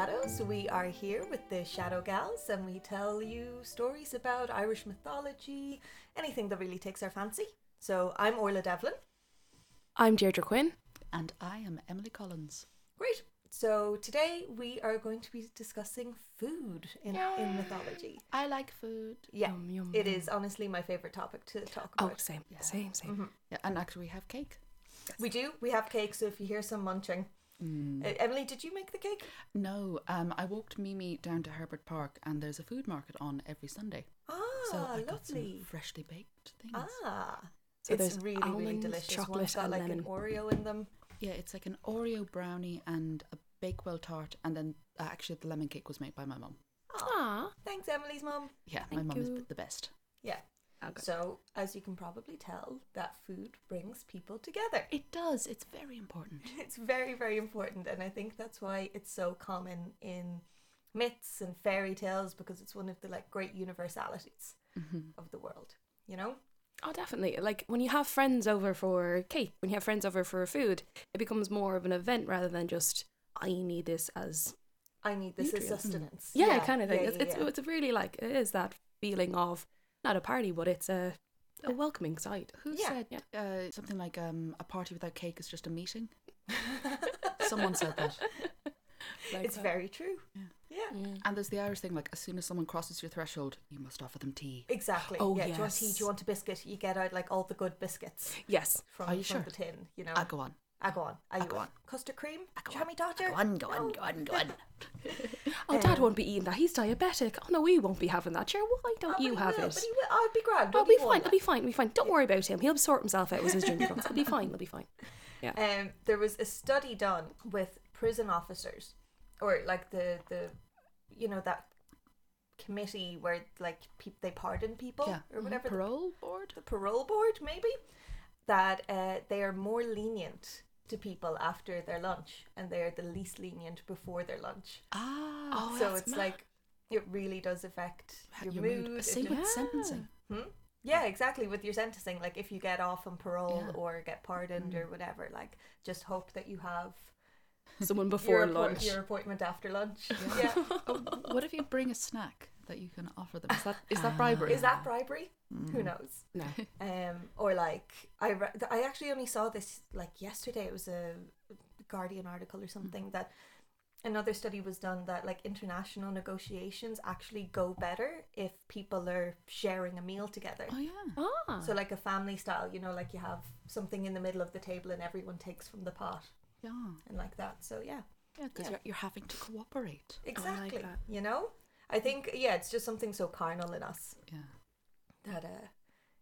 Shadows. We are here with the Shadow Gals and we tell you stories about Irish mythology, anything that really takes our fancy. So I'm Orla Devlin. I'm Deirdre Quinn. And I am Emily Collins. Great. So today we are going to be discussing food in, in mythology. I like food. Yeah, Yum, yum, it yum. is honestly my favorite topic to talk about. Oh, about. same, Yeah. same, same. Mm-hmm. Yeah, and actually we have cake. We do. We have cake, so if you hear some munching. Mm. Uh, Emily, did you make the cake? No, um, I walked Mimi down to Herbert Park, and there's a food market on every Sunday. Ah, So I got some lovely. freshly baked things. Ah, So it's there's really, really delicious. chocolate, One's got and like lemon. an Oreo in them. Yeah, it's like an Oreo brownie and a Bakewell tart, and then uh, actually the lemon cake was made by my mum. Ah, Ah, thanks, Emily's mum. Yeah, my mum is the best. Yeah. Okay. So, as you can probably tell, that food brings people together. It does. It's very important. It's very, very important, and I think that's why it's so common in myths and fairy tales because it's one of the like great universalities hmm of the world. You know? Oh, definitely. Like when you have friends over for cake, when you have friends over for food, it becomes more of an event rather than just I need this as I need this as sustenance. yeah, kind of thing. yeah, it's, yeah, it's yeah. it's really like it is that feeling of not a party, but it's a a welcoming side. Who Yeah, said yeah. Uh, something like um, a party without cake is just a meeting? Someone said that. Like it's that. very true. Yeah. Yeah. Mm. And there's the Irish thing like, as soon as someone crosses your threshold, you must offer them tea. Exactly. Oh, yeah. Do you want tea? Do you want a biscuit? You get out like all the good biscuits Yes. from, Are you from sure? the tin. You know. Ah, go on. Ah, go on. Are Ah, you go on. Custard cream? Ah, go Jammy Dodger? Go on, go on, go on, go on. Oh, Dad won't be eating that. He's diabetic. Oh no, we won't be having that. Sure, why don't Oh, you he have it? But he will. Oh, it'll be grand. I'll be fine. I'll be fine. I'll be fine. Don't worry about him. He'll sort himself out with his ginger drugs. I'll be fine. I'll be fine. Yeah. Um, there was a study done with prison officers, or like the the, you know that committee where like peop they pardon people Yeah. or whatever. the- Parole board? the parole board maybe that uh, they are more lenient to people after their lunch and they are the least lenient before their lunch Ah. Oh, so it's mad. like it really does affect your, your mood, mood. it Same does- with sentencing. Hmm? yeah exactly with your sentencing like if you get off on parole Yeah. or get pardoned Mm. or whatever like just hope that you have Someone before appoint- lunch. your appointment after lunch yeah, Oh, what if you bring a snack that you can offer them? Is that is that bribery? is that bribery who Mm. knows No. um or like i re- i actually only saw this like yesterday it was a guardian article or something that another study was done that like international negotiations actually go better if people are sharing a meal together Oh yeah. Ah. so like a family style you know like you have something in the middle of the table and everyone takes from the pot Yeah. and like that so yeah Yeah, because Yeah. you're, you're having to cooperate. exactly that. you know i think yeah it's just something so carnal in us Yeah. that uh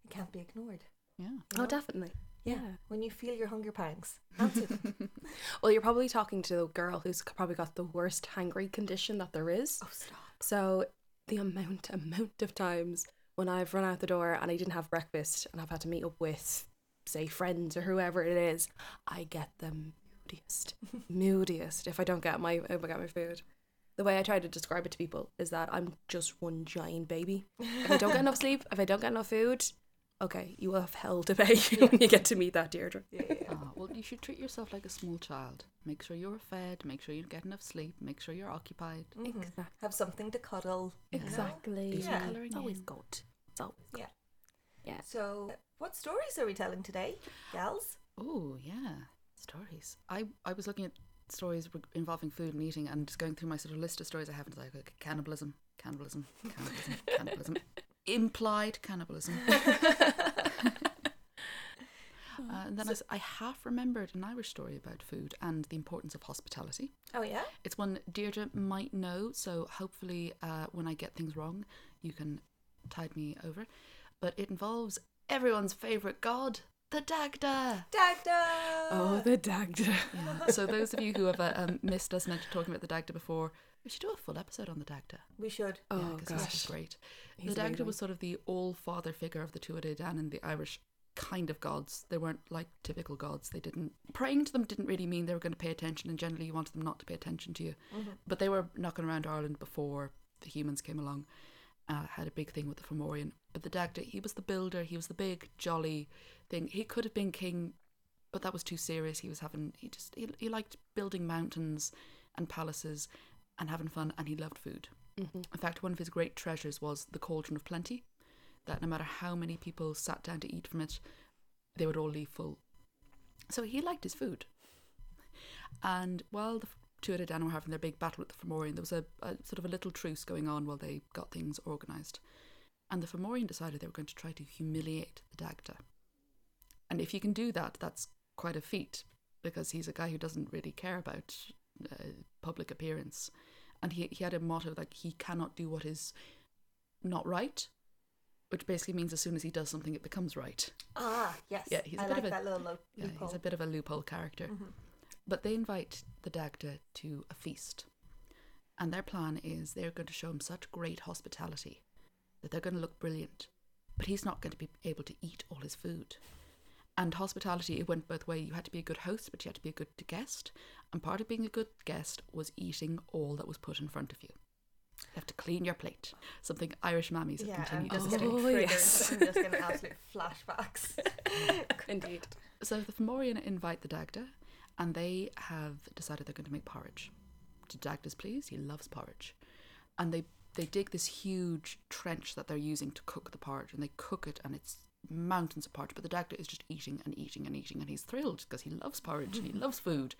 it can't be ignored Yeah. you Oh, definitely. yeah Yeah. when you feel your hunger pangs answer them Well, you're probably talking to the girl who's probably got the worst hangry condition that there is. oh stop So the amount amount of times when I've run out the door and I didn't have breakfast and I've had to meet up with say friends or whoever it is, I get the moodiest, moodiest if I don't get my if I get my food. The way I try to describe it to people is that I'm just one giant baby. If I don't get enough sleep, if I don't get enough food, okay, you will have hell to pay when you get to meet that Deirdre. yeah, yeah, yeah. Ah, well, you should treat yourself like a small child. Make sure you're fed. Make sure you get enough sleep. Make sure you're occupied. Mhm. Exactly. have something to cuddle you know? Exactly. Do Yeah. colouring It's always in. good. It's always Yeah. Yeah. so what stories are we telling today gals Oh yeah, stories. I I was looking at stories involving food and eating, and just going through my sort of list of stories I have. And like okay, cannibalism, cannibalism, cannibalism, cannibalism, implied cannibalism. Uh, and then I half remembered an Irish story about food and the importance of hospitality. oh yeah It's one Deirdre might know, so hopefully uh, when I get things wrong, you can tide me over. But it involves everyone's favourite god, the Dagda. Dagda Oh, the Dagda. Yeah. So those of you who have uh, um, missed us mentioned talking about the Dagda before, we should do a full episode on the Dagda. we should Oh, because it's just great. He's the Dagda amazing. was sort of the all-father figure of the Tuatha Danann the Irish kind of gods. They weren't like typical gods. They didn't praying to them didn't really mean they were going to pay attention, and generally you wanted them not to pay attention to you. Mhm. But they were knocking around Ireland before the humans came along. Uh, had a big thing with the Fomorian, but the Dagda, he was the builder. He was the big jolly thing. He could have been king, but that was too serious. He was having he just he, he liked building mountains and palaces. and having fun, and he loved food. Mm-hmm. In fact, one of his great treasures was the cauldron of plenty, that no matter how many people sat down to eat from it, they would all leave full. So he liked his food. And while the Danann were having their big battle with the Fomorian, there was a, a sort of a little truce going on while they got things organised. And the Fomorian decided they were going to try to humiliate the Dagda. And if you can do that, that's quite a feat because he's a guy who doesn't really care about uh, public appearance. And he, he had a motto like he cannot do what is not right, which basically means as soon as he does something, it becomes right. Ah, yes. Yeah, he's a I bit like of a- that little lo- Yeah, he's a bit of a loophole character. Mhm. But they invite the Dagda to a feast. And their plan is they're going to show him such great hospitality that they're going to look brilliant. But he's not going to be able to eat all his food. And hospitality, it went both ways. You had to be a good host, but you had to be a good guest. And part of being a good guest was eating all that was put in front of you. You have to clean your plate. Something Irish mammies have Yeah, I'm continued just to getting Oh, yes. I'm just getting absolute flashbacks. Indeed. So the Fomorian invite the Dagda, and they have decided they're going to make porridge. To Dagda's please, he loves porridge, and they they dig this huge trench that they're using to cook the porridge, and they cook it, and it's mountains of porridge. But the Dagda is just eating and eating and eating, and he's thrilled because he loves porridge and he loves food,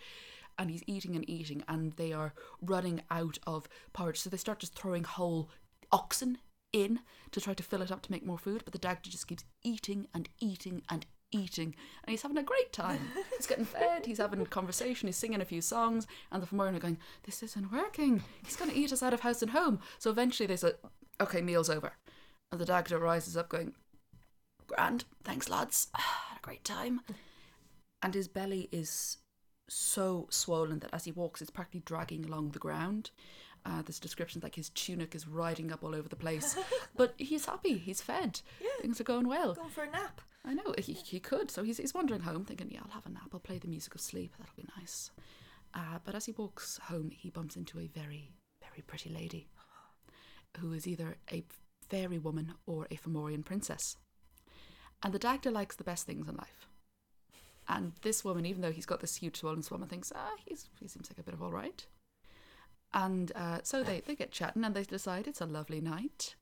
and he's eating and eating, and they are running out of porridge, so they start just throwing whole oxen in to try to fill it up to make more food, but the Dagda just keeps eating and eating and eating, and he's having a great time. He's getting fed, he's having a conversation, he's singing a few songs, and the Fomorian are going, This isn't working. He's going to eat us out of house and home. So eventually they said, Okay, meal's over. And the Dagda rises up, going, Grand, thanks, lads. Had a great time. And his belly is so swollen that as he walks, it's practically dragging along the ground. Uh, there's descriptions like his tunic is riding up all over the place, but he's happy. He's fed. Yeah. Things are going well. Going for a nap. I know he, he could. So he's he's wandering home, thinking, "Yeah, I'll have a nap. I'll play the music of sleep. That'll be nice." Uh, but as he walks home, he bumps into a very very pretty lady, who is either a fairy woman or a Fomorian princess. And the Dagda likes the best things in life. And this woman, even though he's got this huge swollen woman, thinks, ah, he's, he seems like a bit of all right. And uh, so they, they get chatting and they decide it's a lovely night.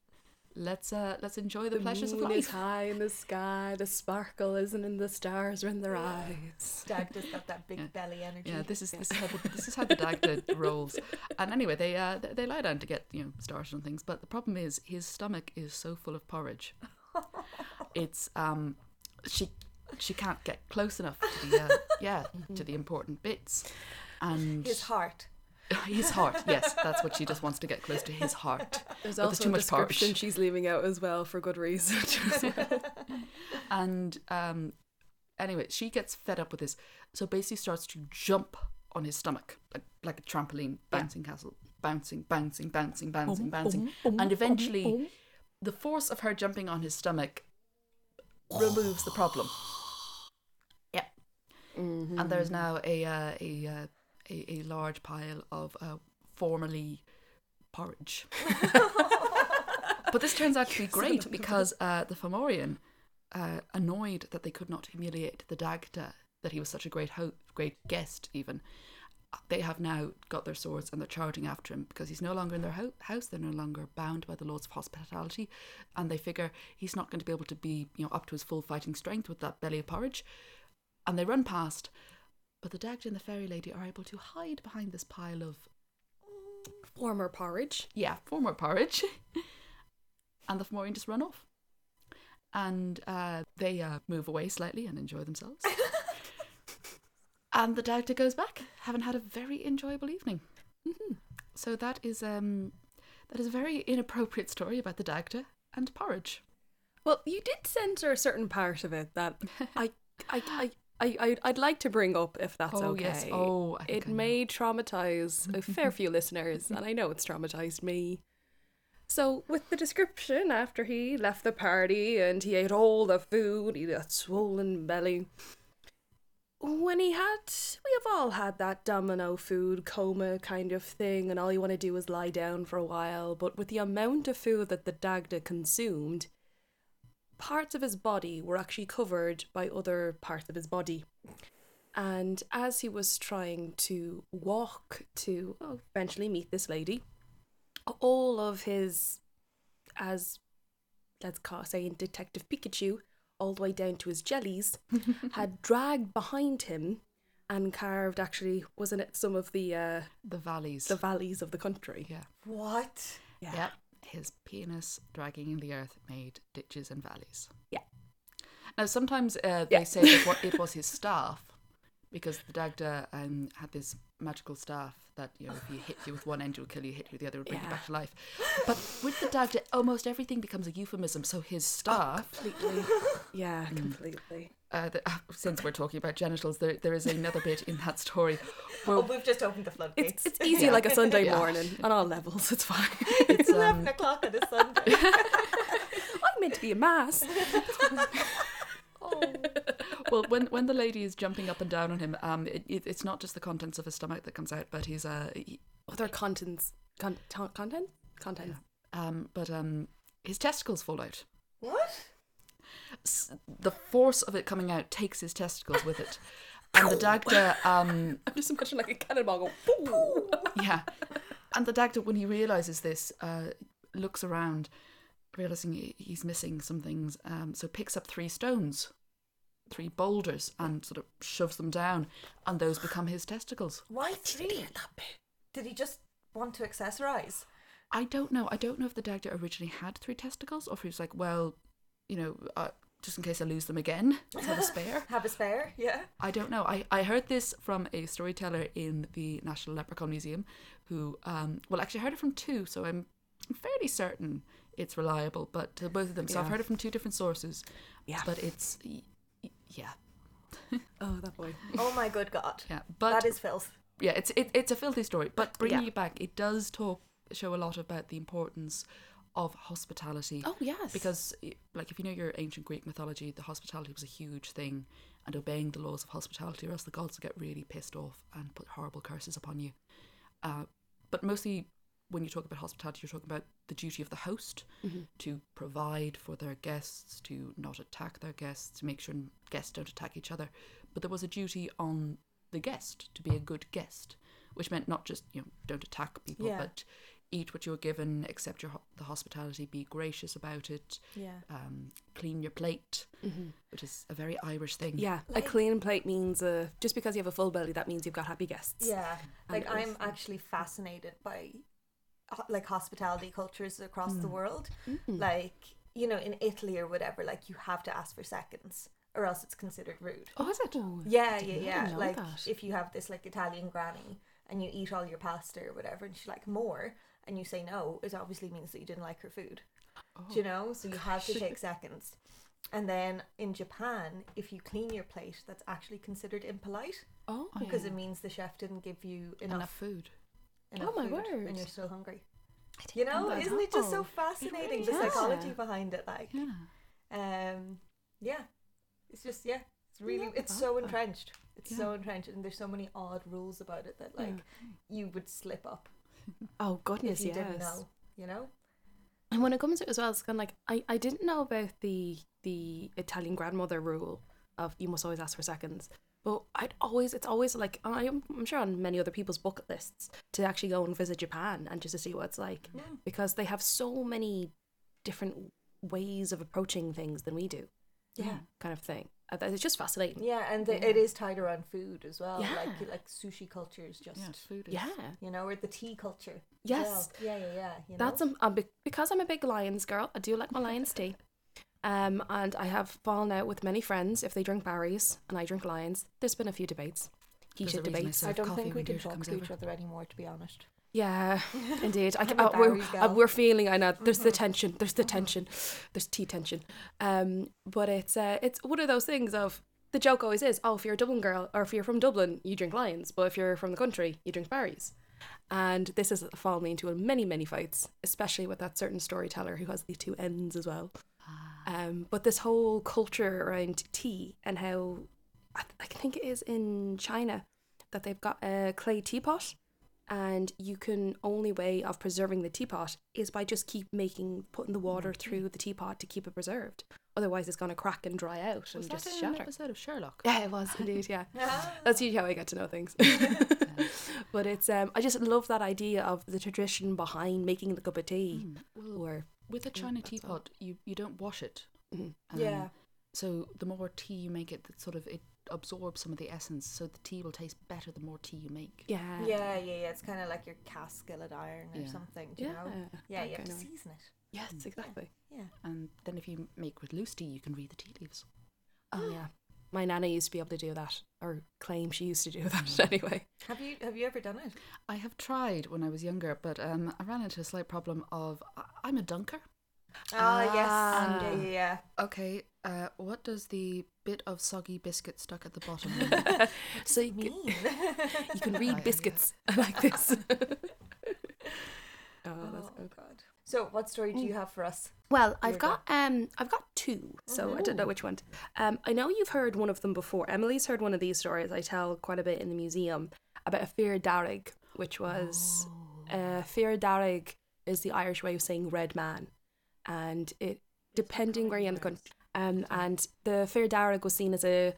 Let's uh, let's enjoy the, pleasures of moon life. is high in the sky. The sparkle isn't in the stars or in their eyes. Dagda's got that big Yeah. belly energy. Yeah, this is this is how the, this is how the Dagda rolls. And anyway, they uh they, they lie down to get you know started on things. But the problem is his stomach is so full of porridge. It's um she she can't get close enough to the uh, yeah to the important bits, and His heart. his heart. Yes, that's what she just wants to get close to his heart. There's But there's also too a much description she's leaving out as well for good reason. And um, anyway, she gets fed up with this, so basically starts to jump on his stomach like like a trampoline, bouncing castle, bouncing, bouncing, bouncing, bouncing, bouncing, and eventually, the force of her jumping on his stomach removes the problem. Yeah, and there's now a uh, a, uh, a a large pile of uh, formerly porridge. but this turns out to be great because uh, the Fomorian, uh, annoyed that they could not humiliate the Dagda, that he was such a great ho- great guest, even, they have now got their swords and they're charging after him because he's no longer in their ho- house. They're no longer bound by the laws of hospitality, and they figure he's not going to be able to be, you know, up to his full fighting strength with that belly of porridge. And they run past, but the Dagda and the fairy lady are able to hide behind this pile of Former porridge. yeah, former porridge. and the Fomorian just run off. And uh, they uh, move away slightly and enjoy themselves. and the Dagda goes back, having had a very enjoyable evening. So that is um that is a very inappropriate story about the Dagda and porridge. Well, you did censor a certain part of it that I, I, I, I, I'd, I'd like to bring up if that's oh okay. yes. Oh, it may traumatize a fair few listeners, and I know it's traumatized me. So, with the description, after he left the party and he ate all the food, he had a swollen belly. When he had, we have all had that domino food coma kind of thing, and all you want to do is lie down for a while. But with the amount of food that the Dagda consumed, parts of his body were actually covered by other parts of his body. And as he was trying to walk to oh, eventually meet this lady, all of his, as let's call saying Detective Pikachu, all the way down to his jellies, had dragged behind him and carved actually wasn't it some of the uh, The valleys. the valleys of the country. yeah. What? Yeah. His penis dragging in the earth made ditches and valleys. Yeah. Now, sometimes uh, they Yeah. say that it was his staff because the Dagda um, had this magical staff that, you know, if you hit you with one end, will kill you, hit you with the other, will bring you back to life. But with the Dagda, almost everything becomes a euphemism. So his staff, Completely. Yeah, Mm. completely. Uh, the, uh, since we're talking about genitals, there, there is another bit in that story where Oh, we've just opened the floodgates. It's it's easy like a Sunday Yeah. morning on all levels. It's fine. it's, um, 11 o'clock on a Sunday. I'm meant to be a mass. well, when when the lady is jumping up and down on him, um, it, it, it's not just the contents of his stomach that comes out, but he's uh, he, Other contents, con- ton- content, content. um, but um, his testicles fall out. what? The force of it coming out takes his testicles with it, and the Dagda, um, I'm just imagining like a cannonball go. Yeah, and the Dagda, when he realizes this, uh, looks around, realizing he's missing some things, um, so picks up three stones. Three boulders and sort of shoves them down, and those become his testicles. Why did he? Did he just want to accessorize? I don't know. I don't know if the Dagda originally had three testicles or if he was like, well, you know, uh, just in case I lose them again, have a spare. Have a spare? Yeah. I don't know. I, I heard this from a storyteller in the National Leprechaun Museum who, um, well, actually, I heard it from two, so I'm fairly certain it's reliable, but to both of them. So I've heard it from two different sources. Yeah. But it's, yeah. Oh, that boy. Oh my good god. Yeah. But that is filth. yeah, it's it, it's a filthy story, but bringing Yeah. it back, it does talk show a lot about the importance of hospitality. Oh yes. Because, like, if you know your ancient Greek mythology, the hospitality was a huge thing, and obeying the laws of hospitality, or else the gods would get really pissed off and put horrible curses upon you. Uh, but mostly, when you talk about hospitality, you're talking about the duty of the host Mhm. to provide for their guests, to not attack their guests, to make sure guests don't attack each other. But there was a duty on the guest to be a good guest, which meant not just you know don't attack people, Yeah. but eat what you're given, accept your ho- the hospitality, be gracious about it, Yeah. um, clean your plate, Mhm. which is a very Irish thing. Yeah, Like- a clean plate means uh, just because you have a full belly, that means you've got happy guests. Yeah. Like I'm was- actually fascinated by like hospitality cultures across the world. Mm. Like, you know, in Italy or whatever, like you have to ask for seconds or else it's considered rude. Oh, is it? Oh, Yeah, yeah, yeah. know Like that. if you have this like Italian granny and you eat all your pasta or whatever and she's like more and you say no, it obviously means that you didn't like her food. Do you know? So you have to take seconds. And then in Japan, if you clean your plate, that's actually considered impolite Oh, because it means the chef didn't give you enough, Enough food. enough Oh, my food word. and you're still hungry. You know, isn't it just so Oh. fascinating really the is. psychology behind it? Like, Yeah. um, yeah, it's just yeah, it's really Love it's so that. entrenched. It's Yeah. so entrenched, and there's so many odd rules about it that like you would slip up oh if goodness, you yes. didn't know. You know? And when it comes to it as well, it's kind of like I, I didn't know about the the Italian grandmother rule of you must always ask for seconds. But I'd always it's always like I'm I'm sure on many other people's bucket lists to actually go and visit Japan and just to see what it's like Yeah. because they have so many different ways of approaching things than we do, Yeah. kind of thing. Uh, It's just fascinating. Yeah, and the, Yeah. it is tied around food as well. Yeah. Like like sushi culture is just Yeah, food is. Yeah. you know, or the tea culture. Yes. well. Yeah, yeah, yeah. You That's know? um, I'm be- because I'm a big Lyons girl. I do like my Lyons tea. Um, and I have fallen out with many friends if they drink Barry's and I drink Lyons. There's been a few debates, There's a heated reason I debates. I don't think we can talk comes to each over. other anymore, to be honest. Yeah, indeed. I, I'm can, a uh, we're, uh, we're feeling. I know. There's the tension. There's the tension. There's tea tension. Um, but it's uh, it's one of those things of the joke always is, oh, if you're a Dublin girl or if you're from Dublin, you drink Lyons, but if you're from the country, you drink Barry's. And this has fallen me into many, many fights, especially with that certain storyteller who has the two ends as well. Um, but this whole culture around tea and how I, th- I think it is in China that they've got a clay teapot, and you can only way of preserving the teapot is by just keep making putting the water through the teapot to keep it preserved. Otherwise, it's going to crack and dry out Was and that just in an shatter. episode of Sherlock? Yeah, it was indeed. Yeah, Ah. that's usually how I get to know things. but it's um, I just love that idea of the tradition behind making the cup of tea. Mm. Well, Or with a Yeah, china all. teapot, you you don't wash it. Mhm. Um, yeah. So the more tea you make it, that sort of it absorbs some of the essence. So the tea will taste better the more tea you make. yeah, Yeah, yeah, yeah. It's kind of like your cast skillet iron or Yeah. something. Do you yeah, know? Yeah, that you have to season it. Yes, exactly. Yeah. And then if you make with loose tea, you can read the tea leaves. Oh yeah, my nana used to be able to do that, or claim she used to do that Mm. anyway. Have you have you ever done it? I have tried when I was younger, but um, I ran into a slight problem of I- I'm a dunker. Ah, Ah. yes. Yeah, yeah, yeah. Okay, uh, what does the bit of soggy biscuit stuck at the bottom mean? so you, Mean. can- you can I- read yeah. biscuits like this. oh, that's oh god. So, what story do you have for us? Well, I've Here you got um, I've got two, so I don't know which one. Um, I know you've heard one of them before. Emily's heard one of these stories. I tell quite a bit in the museum about a fear darig, which was uh, fear darig is the Irish way of saying red man, and it depending where you're in the country. Um, and the fear darig was seen as a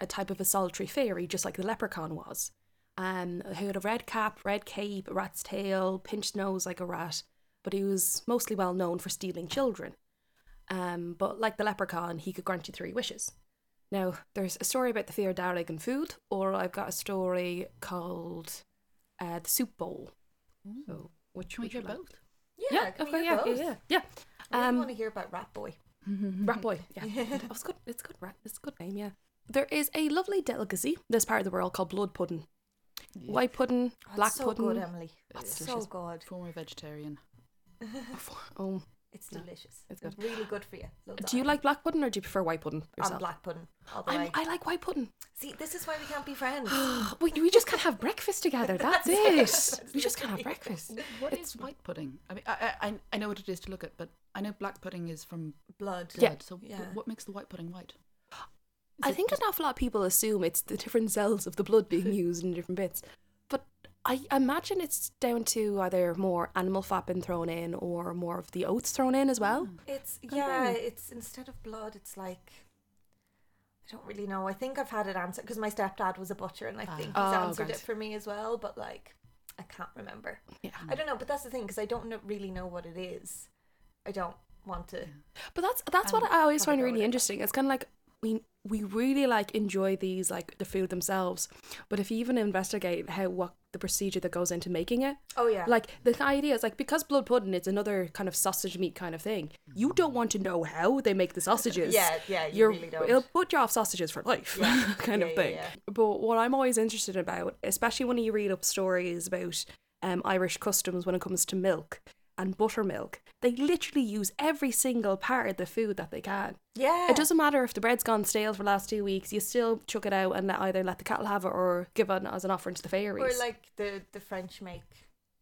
a type of a solitary fairy, just like the leprechaun was. Um, who had a red cap, red cape, a rat's tail, pinched nose like a rat, but he was mostly well known for stealing children. Um, but like the leprechaun, he could grant you three wishes. Now, there's a story about the fear darig and food, or I've got a story called uh, the soup bowl. So, which Can we hear like? both? Yeah, can okay, we yeah, hear both? yeah, yeah, I really Um, want to hear about Rat Boy. Yeah. Rat boy. Yeah, that was good. It's good. Rat. It's a good name. Yeah. There is a lovely delicacy this part of the world called blood pudding. White pudding, Oh, it's black so pudding. good, Emily. That's so delicious. good. Former vegetarian. Oh, It's delicious. it's It's good. really good for you. Loads of do you like black pudding or do you prefer white pudding I'm black pudding all the I'm, way. I like white pudding. See, this is why we can't be friends. we, we just can't have breakfast together. That's, it. That's we just can't have literally it. breakfast. What is white pudding? I mean, I, I I know what it is to look at, but I know black pudding is from Blood. Yeah. So wh- Yeah. what makes the white pudding white? I think an awful lot of people assume it's the different cells of the blood being used in different bits. I imagine it's down to either more animal fat being thrown in or more of the oats thrown in as well. It's don't yeah. It's instead of blood, it's like I don't really know. I think I've had it answered because my stepdad was a butcher, and I Ah. think he's Oh, answered grand. it for me as well. But like, I can't remember. Yeah. I don't know. But that's the thing because I don't know, really know what it is. I don't want to. But that's that's what I always find really it. interesting. It's kind of like we we really like enjoy these like the food themselves, but if you even investigate how what the procedure that goes into making it, Oh yeah. like the idea is like because blood pudding is another kind of sausage meat kind of thing. You don't want to know how they make the sausages. yeah, yeah. You You're, really don't. it'll put you off sausages for life, Yeah, kind yeah, of thing. yeah. But what I'm always interested about, especially when you read up stories about um, Irish customs when it comes to milk and buttermilk, they literally use every single part of the food that they can. yeah. It doesn't matter if the bread's gone stale for the last two weeks, you still chuck it out and let, either let the cattle have it or give it as an offering to the fairies. Or like the the French make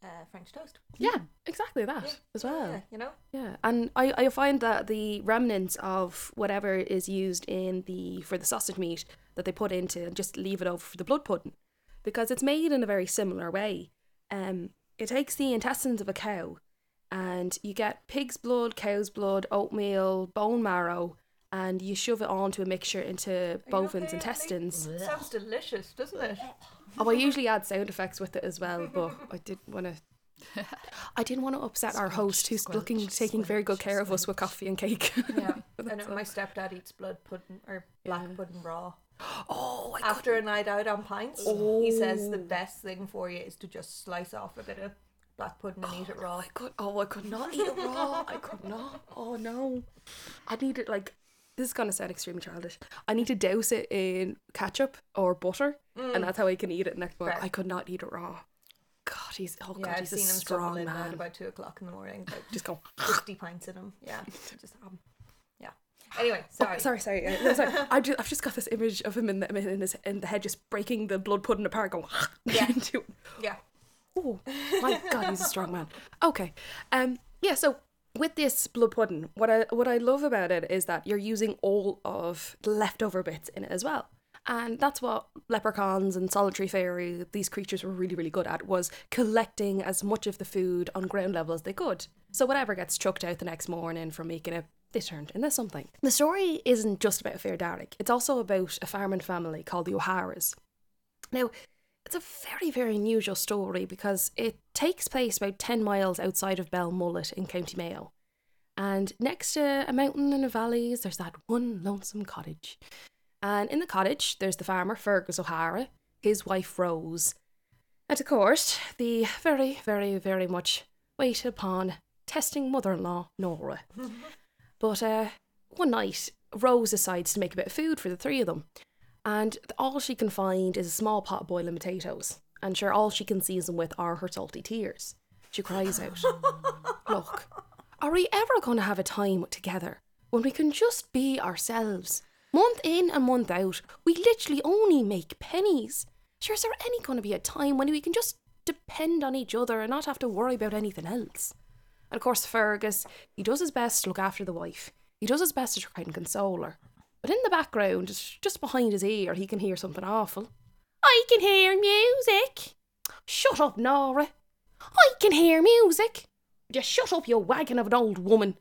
uh, French toast. yeah, exactly that Yeah, as well. Yeah, you know. Yeah, and I, I find that the remnants of whatever is used in the for the sausage meat that they put into and just leave it over for the blood pudding, because it's made in a very similar way. Um, it takes the intestines of a cow, and you get pig's blood, cow's blood, oatmeal, bone marrow, and you shove it onto a mixture into bovines' okay, intestines. Sounds delicious, doesn't it? Oh, I usually add sound effects with it as well, but I didn't want to. I didn't want to upset our host, who's squelch, looking, taking very good care of us with coffee and cake. Yeah. And my stepdad eats blood pudding or black Yeah. pudding raw. Oh, I After a night out on pints, he says the Oh. best thing for you is to just slice off a bit of black pudding and eat it raw. I could. Oh, I could not eat it raw. I could not. Oh no, I need it like. This is gonna sound extremely childish. I need to douse it in ketchup or butter, and that's how I can eat it next morning. I could not eat it raw. God, he's oh Yeah, god, I've he's a him strong man. about two o'clock in the morning. About Just go. 50 pints in him. Yeah. Just um, yeah. Anyway, Oh, sorry. sorry, sorry, uh, no, sorry. I just, I've just got this image of him in the in his in the head, just breaking the blood pudding apart, going Yeah. into. Yeah. Oh my god, he's a strong man. Okay. Um yeah, so with this blood pudding, what I what I love about it is that you're using all of the leftover bits in it as well. And that's what leprechauns and solitary fairy, these creatures were really, really good at, was collecting as much of the food on ground level as they could. So whatever gets chucked out the next morning from making it, they turned into something. The story isn't just about fear darig, it's also about a farming family called the O'Haras. Now, it's a very, very unusual story because it takes place about 10 miles outside of Belmullet in County Mayo. And next to a mountain and a valley, there's that one lonesome cottage. And in the cottage, there's the farmer, Fergus O'Hara, his wife, Rose, and of course, the very, very, very much waited upon testing mother in law, Nora. but uh, one night, Rose decides to make a bit of food for the three of them. And all she can find is a small pot of boiling potatoes. And sure, all she can season with are her salty tears. She cries out, Look, are we ever going to have a time together when we can just be ourselves? Month in and month out, we literally only make pennies. Sure, is there any going to be a time when we can just depend on each other and not have to worry about anything else? And of course, Fergus, he does his best to look after the wife. He does his best to try and console her. But in the background, just- just behind his ear, he can hear something awful. I can hear music. Shut up, Nora. I can hear music. Just shut up, you wagon of an old woman.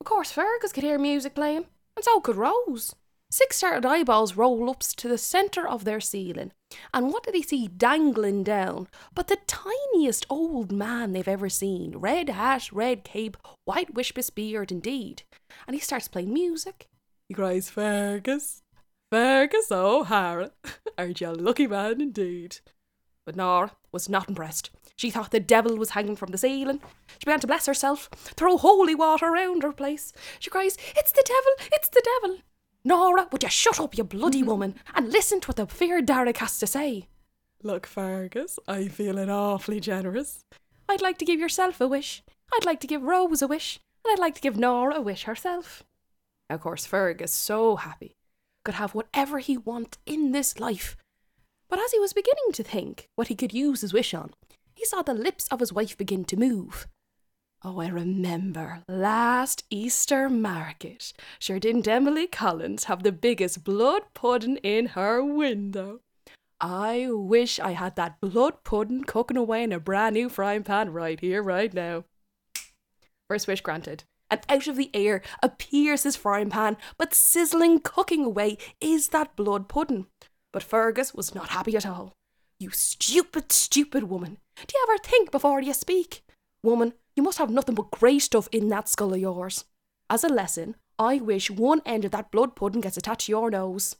Of course, Fergus could hear music playing, and so could Rose. Six started eyeballs roll up to the centre of their ceiling, and what did he see dangling down but the tiniest old man they've ever seen? Red hat, red cape, white wispous beard, indeed. And he starts playing music. He cries, Fergus, Fergus O'Hara, aren't you a lucky man indeed? But Nora was not impressed. She thought the devil was hanging from the ceiling. She began to bless herself, throw holy water around her place. She cries, It's the devil! It's the devil! Nora, would you shut up, you bloody woman, and listen to what the fear darig has to say? Look, Fergus, I'm feeling awfully generous. I'd like to give yourself a wish. I'd like to give Rose a wish. And I'd like to give Nora a wish herself. Of course, Fergus, so happy, could have whatever he want in this life. But as he was beginning to think what he could use his wish on, he saw the lips of his wife begin to move. Oh, I remember last Easter market. Sure didn't Emily Collins have the biggest blood pudding in her window? I wish I had that blood pudding cooking away in a brand new frying pan right here, right now. First wish granted. And out of the air appears his frying pan, but sizzling, cooking away is that blood pudding. But Fergus was not happy at all. You stupid, stupid woman. Do you ever think before you speak? Woman, you must have nothing but grey stuff in that skull of yours. As a lesson, I wish one end of that blood pudding gets attached to your nose.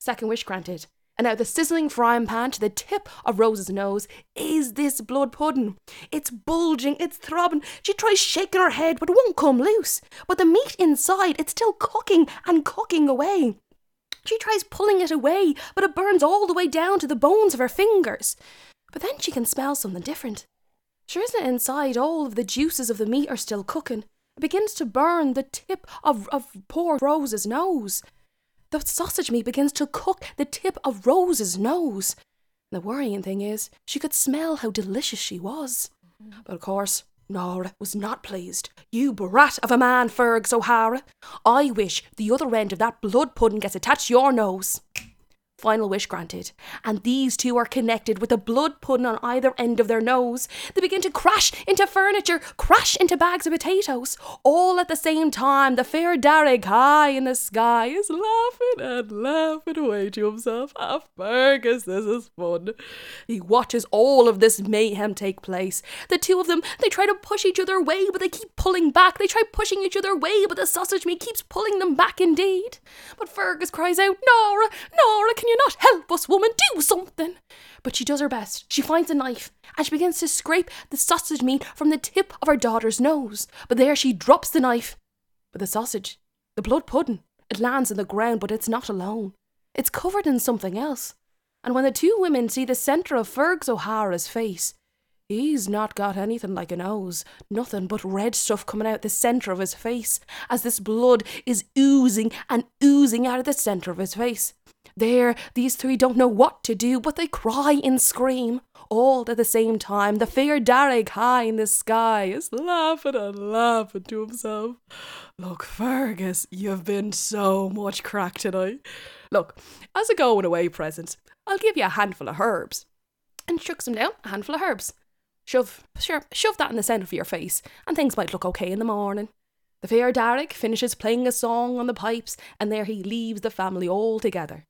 Second wish granted. And now the sizzling frying pan to the tip of Rose's nose is this blood pudding. It's bulging, it's throbbing. She tries shaking her head, but it won't come loose. But the meat inside, it's still cooking and cooking away. She tries pulling it away, but it burns all the way down to the bones of her fingers. But then she can smell something different. Sure isn't it inside all of the juices of the meat are still cooking? It begins to burn the tip of, of poor Rose's nose. The sausage meat begins to cook the tip of Rose's nose. The worrying thing is, she could smell how delicious she was. But of course, Nora was not pleased. You brat of a man, Fergus O'Hara. I wish the other end of that blood pudding gets attached to your nose. Final wish granted. And these two are connected with a blood pudding on either end of their nose. They begin to crash into furniture, crash into bags of potatoes. All at the same time, the fear darig high in the sky is laughing and laughing away to himself. Ah, Fergus, this is fun. He watches all of this mayhem take place. The two of them, they try to push each other away, but they keep pulling back. They try pushing each other away, but the sausage meat keeps pulling them back indeed. But Fergus cries out, Nora, Nora, can you not help us, woman? Do something. But she does her best. She finds a knife and she begins to scrape the sausage meat from the tip of her daughter's nose. But there she drops the knife. But the sausage, the blood pudding, it lands on the ground, but it's not alone. It's covered in something else. And when the two women see the centre of Fergus O'Hara's face, he's not got anything like a nose, nothing but red stuff coming out the centre of his face, as this blood is oozing and oozing out of the centre of his face. There, these three don't know what to do, but they cry and scream. all at the same time. The fear darig high in the sky is laughing and laughing to himself. Look, Fergus, you've been so much crack tonight. Look, as a going away present, I'll give you a handful of herbs. And chucks him down a handful of herbs. Shove, sure, shove that in the centre of your face, and things might look okay in the morning. The fear darig finishes playing a song on the pipes, and there he leaves the family all together.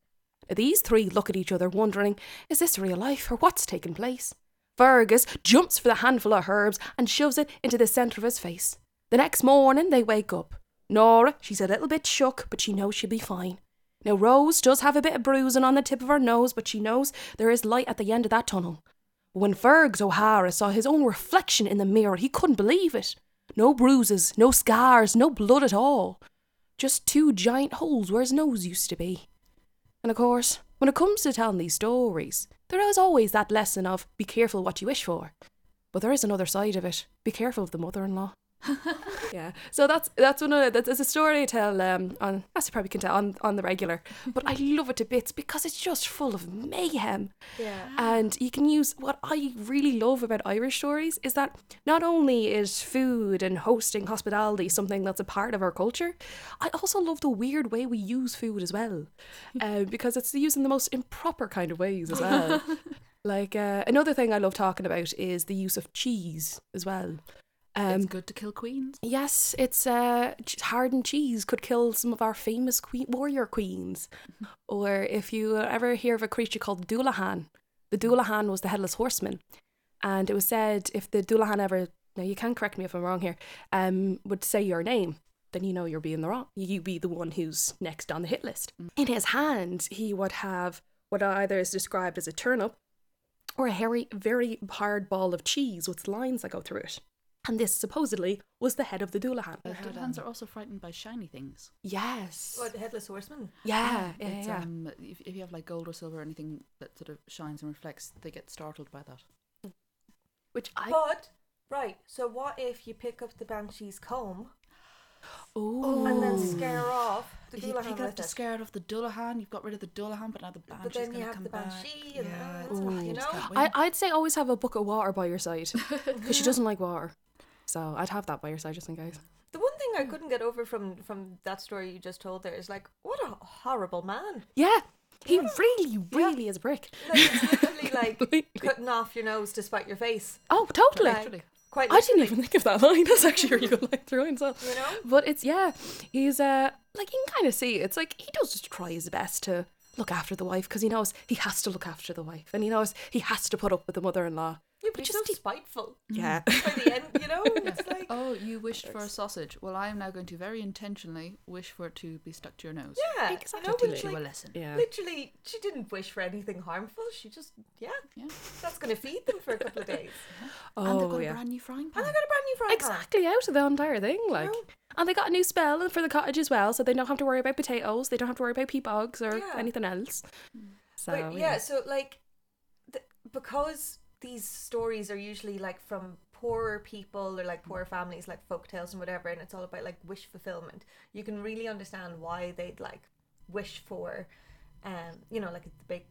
These three look at each other, wondering, is this real life or what's taking place? Fergus jumps for the handful of herbs and shoves it into the centre of his face. The next morning they wake up. Nora, she's a little bit shook, but she knows she'll be fine. Now, Rose does have a bit of bruising on the tip of her nose, but she knows there is light at the end of that tunnel. When Fergus O'Hara saw his own reflection in the mirror, he couldn't believe it. No bruises, no scars, no blood at all. Just two giant holes where his nose used to be. And of course, when it comes to telling these stories, there is always that lesson of be careful what you wish for. But there is another side of it. Be careful of the mother in law. yeah. So that's that's one of that's, it's a story I tell um on as you probably can tell on, on the regular. But I love it to bits because it's just full of mayhem. Yeah. And you can use what I really love about Irish stories is that not only is food and hosting hospitality something that's a part of our culture, I also love the weird way we use food as well, uh, because it's used in the most improper kind of ways as well. like uh, another thing I love talking about is the use of cheese as well. Um, it's good to kill queens. Yes, it's uh, hardened cheese could kill some of our famous queen- warrior queens. or if you ever hear of a creature called Dullahan, the Dullahan was the headless horseman, and it was said if the Dullahan ever, now you can correct me if I'm wrong here, um, would say your name, then you know you're being the wrong. You be the one who's next on the hit list. In his hand, he would have what either is described as a turnip or a hairy, very hard ball of cheese with lines that go through it. And this supposedly was the head of the Dullahan. The Dullahans are also frightened by shiny things. Yes. What, the Headless Horseman? Yeah, yeah, It's, yeah. um, if, if you have like gold or silver or anything that sort of shines and reflects, they get startled by that. Which I But, right, so what if you pick up the Banshee's comb oh, and then scare off the If you Dullahan pick with up the it? scared of the Dullahan, you've got rid of the Dullahan, but now the Banshee's But then you gonna have come the back. Banshee and yeah, uh, you know? I, I'd say always have a bucket of water by your side because she doesn't like water. So I'd have that by your side just in case. The one thing I couldn't get over from from that story you just told there is like, what a horrible man. Yeah, he Yeah. really, really is a brick. Like, it's literally like cutting off your nose to spite your face. Oh, totally. Like, Literally. Quite I didn't even think of that line. That's actually a really good line through himself. You know? But it's yeah, he's uh like you can kind of see it's like he does just try his best to look after the wife because he knows he has to look after the wife and he knows he has to put up with the mother-in-law. Yeah, but But just so he- spiteful. Yeah. Mm. By the end, you know? It's like, Oh, you wished for a sausage. Well, I am now going to very intentionally wish for it to be stuck to your nose. yeah. Exactly. You know, To but teach you a lesson. Yeah. literally, she didn't wish for anything harmful. She just, yeah, Yeah. that's going to feed them for a couple of days. Oh. And they've Oh got a brand new frying pan. And pan. I got a brand new frying pan. Exactly out of the entire thing, like. know? And they got a new spell for the cottage as well, so they don't have to worry about potatoes. They don't have to worry about pea bogs or Yeah. anything else. Mm. So but yeah, so like, th- because these stories are usually like from poorer people or like poor families, like folk tales and whatever, and it's all about like wish fulfillment. You can really understand why they'd like wish for, um, you know, like the big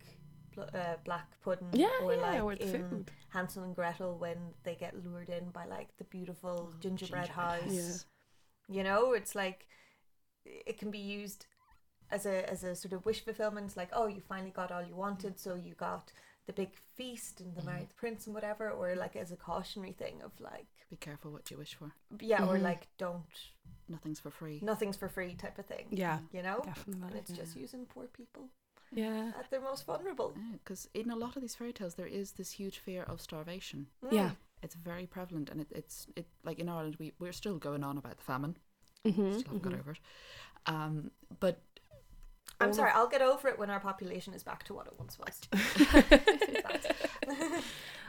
pl- uh, black pudding, Yeah, or yeah, like or the in food. Hansel and Gretel when they get lured in by like the beautiful Oh, gingerbread, gingerbread house. house. You know, it's like it can be used as a as a sort of wish fulfillment. It's Like, oh, you finally got all you wanted, so you got the big feast and the married the prince and whatever, or like as a cautionary thing of like, Be careful what you wish for. yeah, or Mhm. like don't Nothing's for free. nothing's for free type of thing. yeah, You know, definitely. and it's just Yeah. using poor people yeah, at their most vulnerable. Because in a lot of these fairy tales, there is this huge fear of starvation. Mm. yeah. It's very prevalent, and it, it's it like in Ireland, we we're still going on about the famine. Mm-hmm, Still haven't got over it. Um, but I'm all sorry, of- I'll get over it when our population is back to what it once was.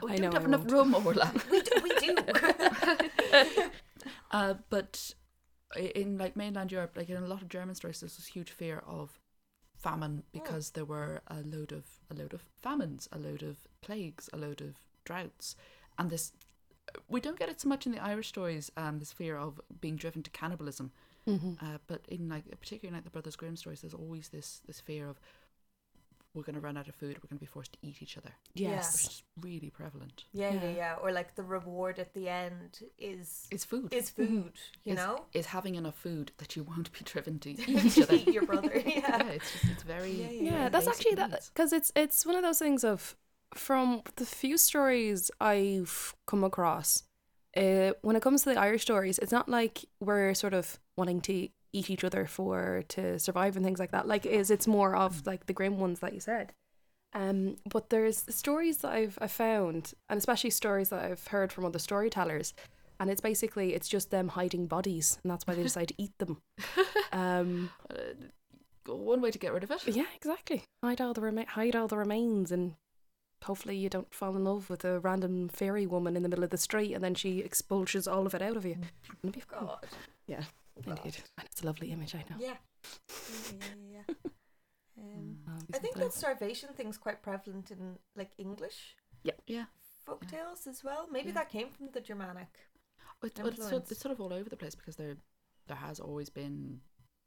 we I don't know have I enough won't. room overlap. we do. We do. Uh, but in like mainland Europe, like in a lot of German stories, there's this huge fear of famine because there were a load of a load of famines, a load of plagues, a load of droughts, and this we don't get it so much in the Irish stories. Um, this fear of being driven to cannibalism, mm-hmm. uh, but in like particularly like the Brothers Grimm stories, there's always this this fear of we're going to run out of food. We're going to be forced to eat each other, Yeah. which Yes. is really prevalent. Yeah, yeah, Yeah. yeah. Or like the reward at the end is It's food. is food. You is, know, is having enough food that you won't be driven to eat each other. eat your brother. yeah, Yeah. it's just it's very Yeah, yeah, yeah, yeah. that's basic actually that because it's it's one of those things of from the few stories I've come across. Uh, when it comes to the Irish stories, it's not like we're sort of wanting to eat each other for to survive and things like that. Like, is it's more of like the grim ones that you said. Um, but there's stories that I've I found, and especially stories that I've heard from other storytellers, and it's basically it's just them hiding bodies, and that's why they decide to eat them. Um, uh, one way to get rid of it. yeah, exactly. Hide all the rema- hide all the remains, and hopefully you don't fall in love with a random fairy woman in the middle of the street, and then she expulses all of it out of you. It'll be fun. God. Yeah, indeed. And it's a lovely image, I know. Yeah. Yeah, yeah, yeah. yeah. Um, mm. Oh, I think that starvation thing's quite prevalent in like English Yeah, folk tales as well. Maybe Yeah. that came from the Germanic. It, but it's, sort, Influence. it's sort of all over the place because there there has always been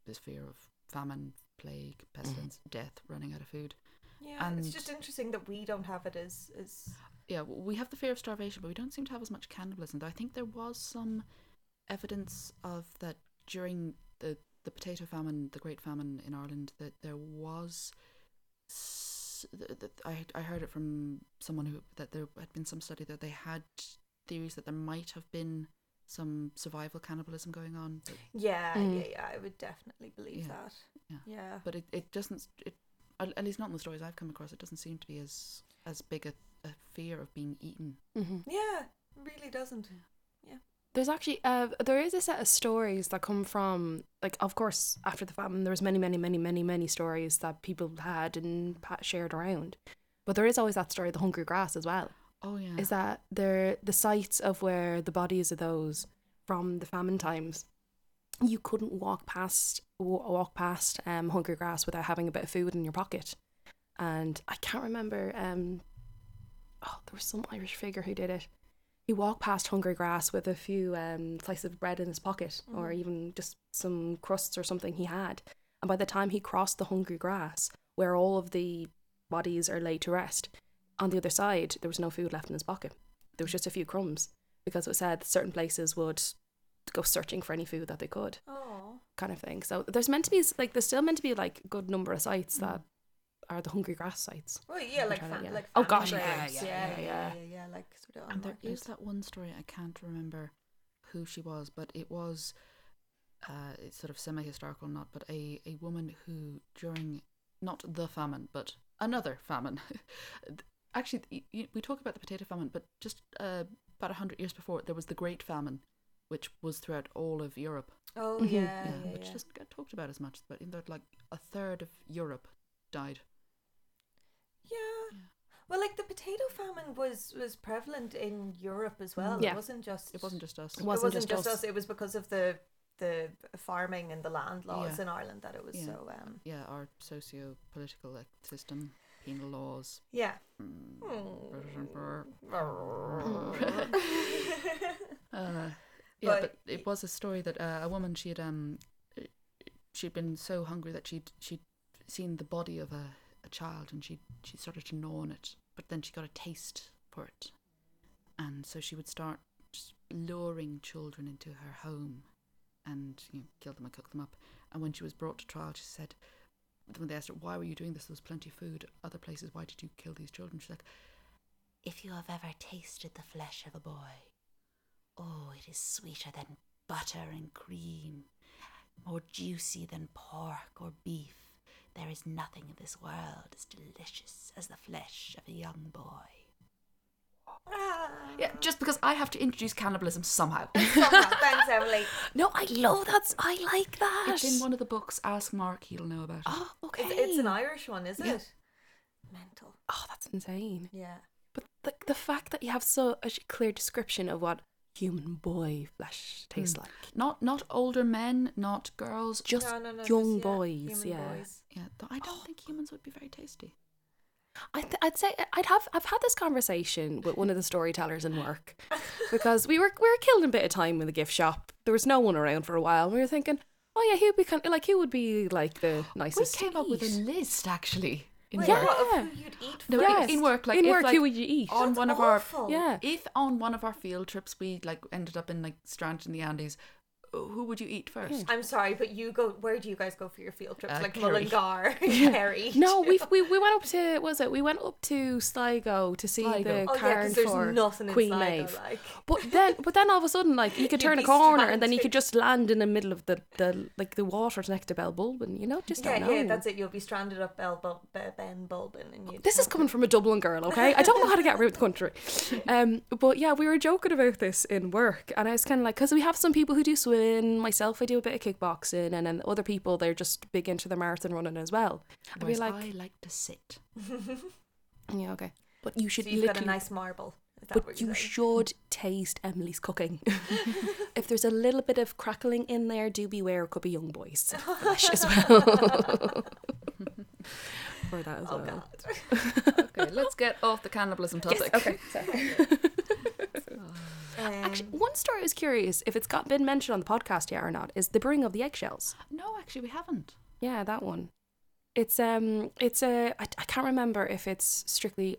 this fear of famine, plague, mm. pestilence, death, running out of food. Yeah, it's just interesting that we don't have it as as Yeah, we have the fear of starvation, but we don't seem to have as much cannibalism. Though I think there was some evidence of that during the the potato famine, the Great Famine in Ireland, that there was. s- th- th- I I heard it from someone who that there had been some study that they had theories that there might have been some survival cannibalism going on, but, yeah, Mm. yeah, yeah. I would definitely believe Yeah, that. yeah. yeah. but it, it doesn't it at at least not in the stories I've come across. It doesn't seem to be as as big a, a fear of being eaten. Mhm. Yeah, really doesn't. Yeah. There's actually uh there is a set of stories that come from like of course after the famine there was many many many many many stories that people had and shared around, but there is always that story of the hungry grass as well. Oh yeah, Is that they're the sites of where the bodies of those from the famine times, you couldn't walk past walk past um hungry grass without having a bit of food in your pocket, and I can't remember um oh there was some Irish figure who did it. He walked past hungry grass with a few um slices of bread in his pocket, or Mhm. even just some crusts or something he had. And by the time he crossed the hungry grass, where all of the bodies are laid to rest, on the other side there was no food left in his pocket. There was just a few crumbs because it was said certain places would go searching for any food that they could, Oh, kind of thing. So there's meant to be like there's still meant to be like a good number of sites that are the hungry grass sites. well, yeah, like trying to- yeah. like Oh, gosh, yeah, graves. yeah, yeah, yeah, yeah, yeah. yeah, yeah, like sort of and there unmarked. is that one story I can't remember who she was, but it was uh, it's sort of semi-historical, not, but a a woman who during not the famine, but another famine. Actually, y- y- we talk about the potato famine, but just uh, about a hundred years before, there was the Great Famine, which was throughout all of Europe. Oh Mhm. yeah, Yeah, yeah, which yeah. doesn't get talked about as much. But in that, like a third of Europe died. Yeah. Yeah. Well, like the potato famine was was prevalent in Europe as well. Yeah. It wasn't just It wasn't just us. It wasn't it wasn't just just, us. us. It was because of the the farming and the land laws Yeah. in Ireland that it was Yeah. so um Yeah, our socio-political like, system, penal laws. yeah. mm, Hmm. British Empire. Mm. Uh, yeah, But but it was a story that uh, a woman she had um she'd been so hungry that she'd she'd seen the body of a, a child and she she started to gnaw on it, but then she got a taste for it, and so she would start luring children into her home, and you know, kill them and cook them up. And when she was brought to trial, she said. When they asked her, why were you doing this? There was plenty of food. Other places, why did you kill these children? She's like, if you have ever tasted the flesh of a boy, oh, it is sweeter than butter and cream, more juicy than pork or beef. There is nothing in this world as delicious as the flesh of a young boy. Ah. Yeah, just because I have to introduce cannibalism somehow. Somehow. Thanks, Emily. No, I love that. I like that. it's in one of the books. Ask Mark; he'll know about it. Oh, okay. It's, it's an Irish one, is Yeah. it? Mental. Oh, that's insane. Yeah. But the, the fact that you have so a clear description of what human boy flesh tastes Mm. like. Not not older men, not girls. Just No, no, no, young just, yeah, boys, human yeah. boys. Yeah, th- I don't think humans would be very tasty. I th- I'd say I'd have I've had this conversation with one of the storytellers in work because we were we were killing a bit of time in the gift shop. There was no one around for a while. We were thinking, oh yeah, who'd be kind like who would be like the We nicest? to came up with a list actually in Wait, work. what, of Yeah. who you'd eat No, first? in, in work, like in if, work, like, who would you eat? on That's one of our yeah. if on one of our field trips we like ended up in like stranded in the Andes, who would you eat first? I'm sorry, but you go. Where do you guys go for your field trips? Uh, like Kerry. Mullingar, Kerry. No, we we we went up to what was it? We went up to Sligo to see Sligo. the Oh yeah, cairn because there's for nothing Queen Sligo, Maeve. like. But then, but then all of a sudden, like you could turn a be corner and then you could just land in the middle of the, the like the waters next to Belbulbin. You know, just Yeah, don't know. yeah, that's it. You'll be stranded up Bel Bul- Be- Ben Bulbin, and you. This is coming from a Dublin girl, okay? I don't know how to get around the country. Um, but yeah, we were joking about this in work, and I was kind of like, because we have some people who do swimming, myself, I do a bit of kickboxing, and then other people, they're just big into the marathon running as well. I'd be like, I like to sit. yeah, okay. But you should So you've got a nice marble. But you saying? should taste Emily's cooking. if there's a little bit of crackling in there, do beware, it could be young boys flesh as well. For that as Oh well. God. Okay, let's get off the cannibalism topic. okay. Actually, one story I was curious if it's got been mentioned on the podcast yet or not is the brewing of the eggshells. No, actually, we haven't. Yeah, that one. It's um, it's a I, I can't remember if it's strictly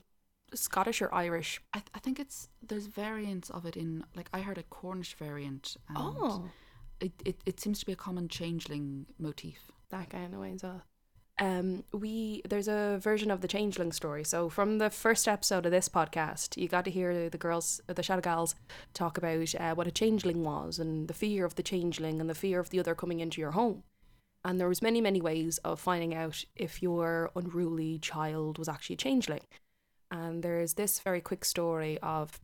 Scottish or Irish. I, I think it's there's variants of it in like I heard a Cornish variant. And Oh, it, it it seems to be a common changeling motif. that kind of way as well. Um, we there's a version of the changeling story. So from the first episode of this podcast, you got to hear the girls, the Shadow Gals, talk about uh, what a changeling was and the fear of the changeling and the fear of the other coming into your home. And there was many many ways of finding out if your unruly child was actually a changeling. And there's this very quick story of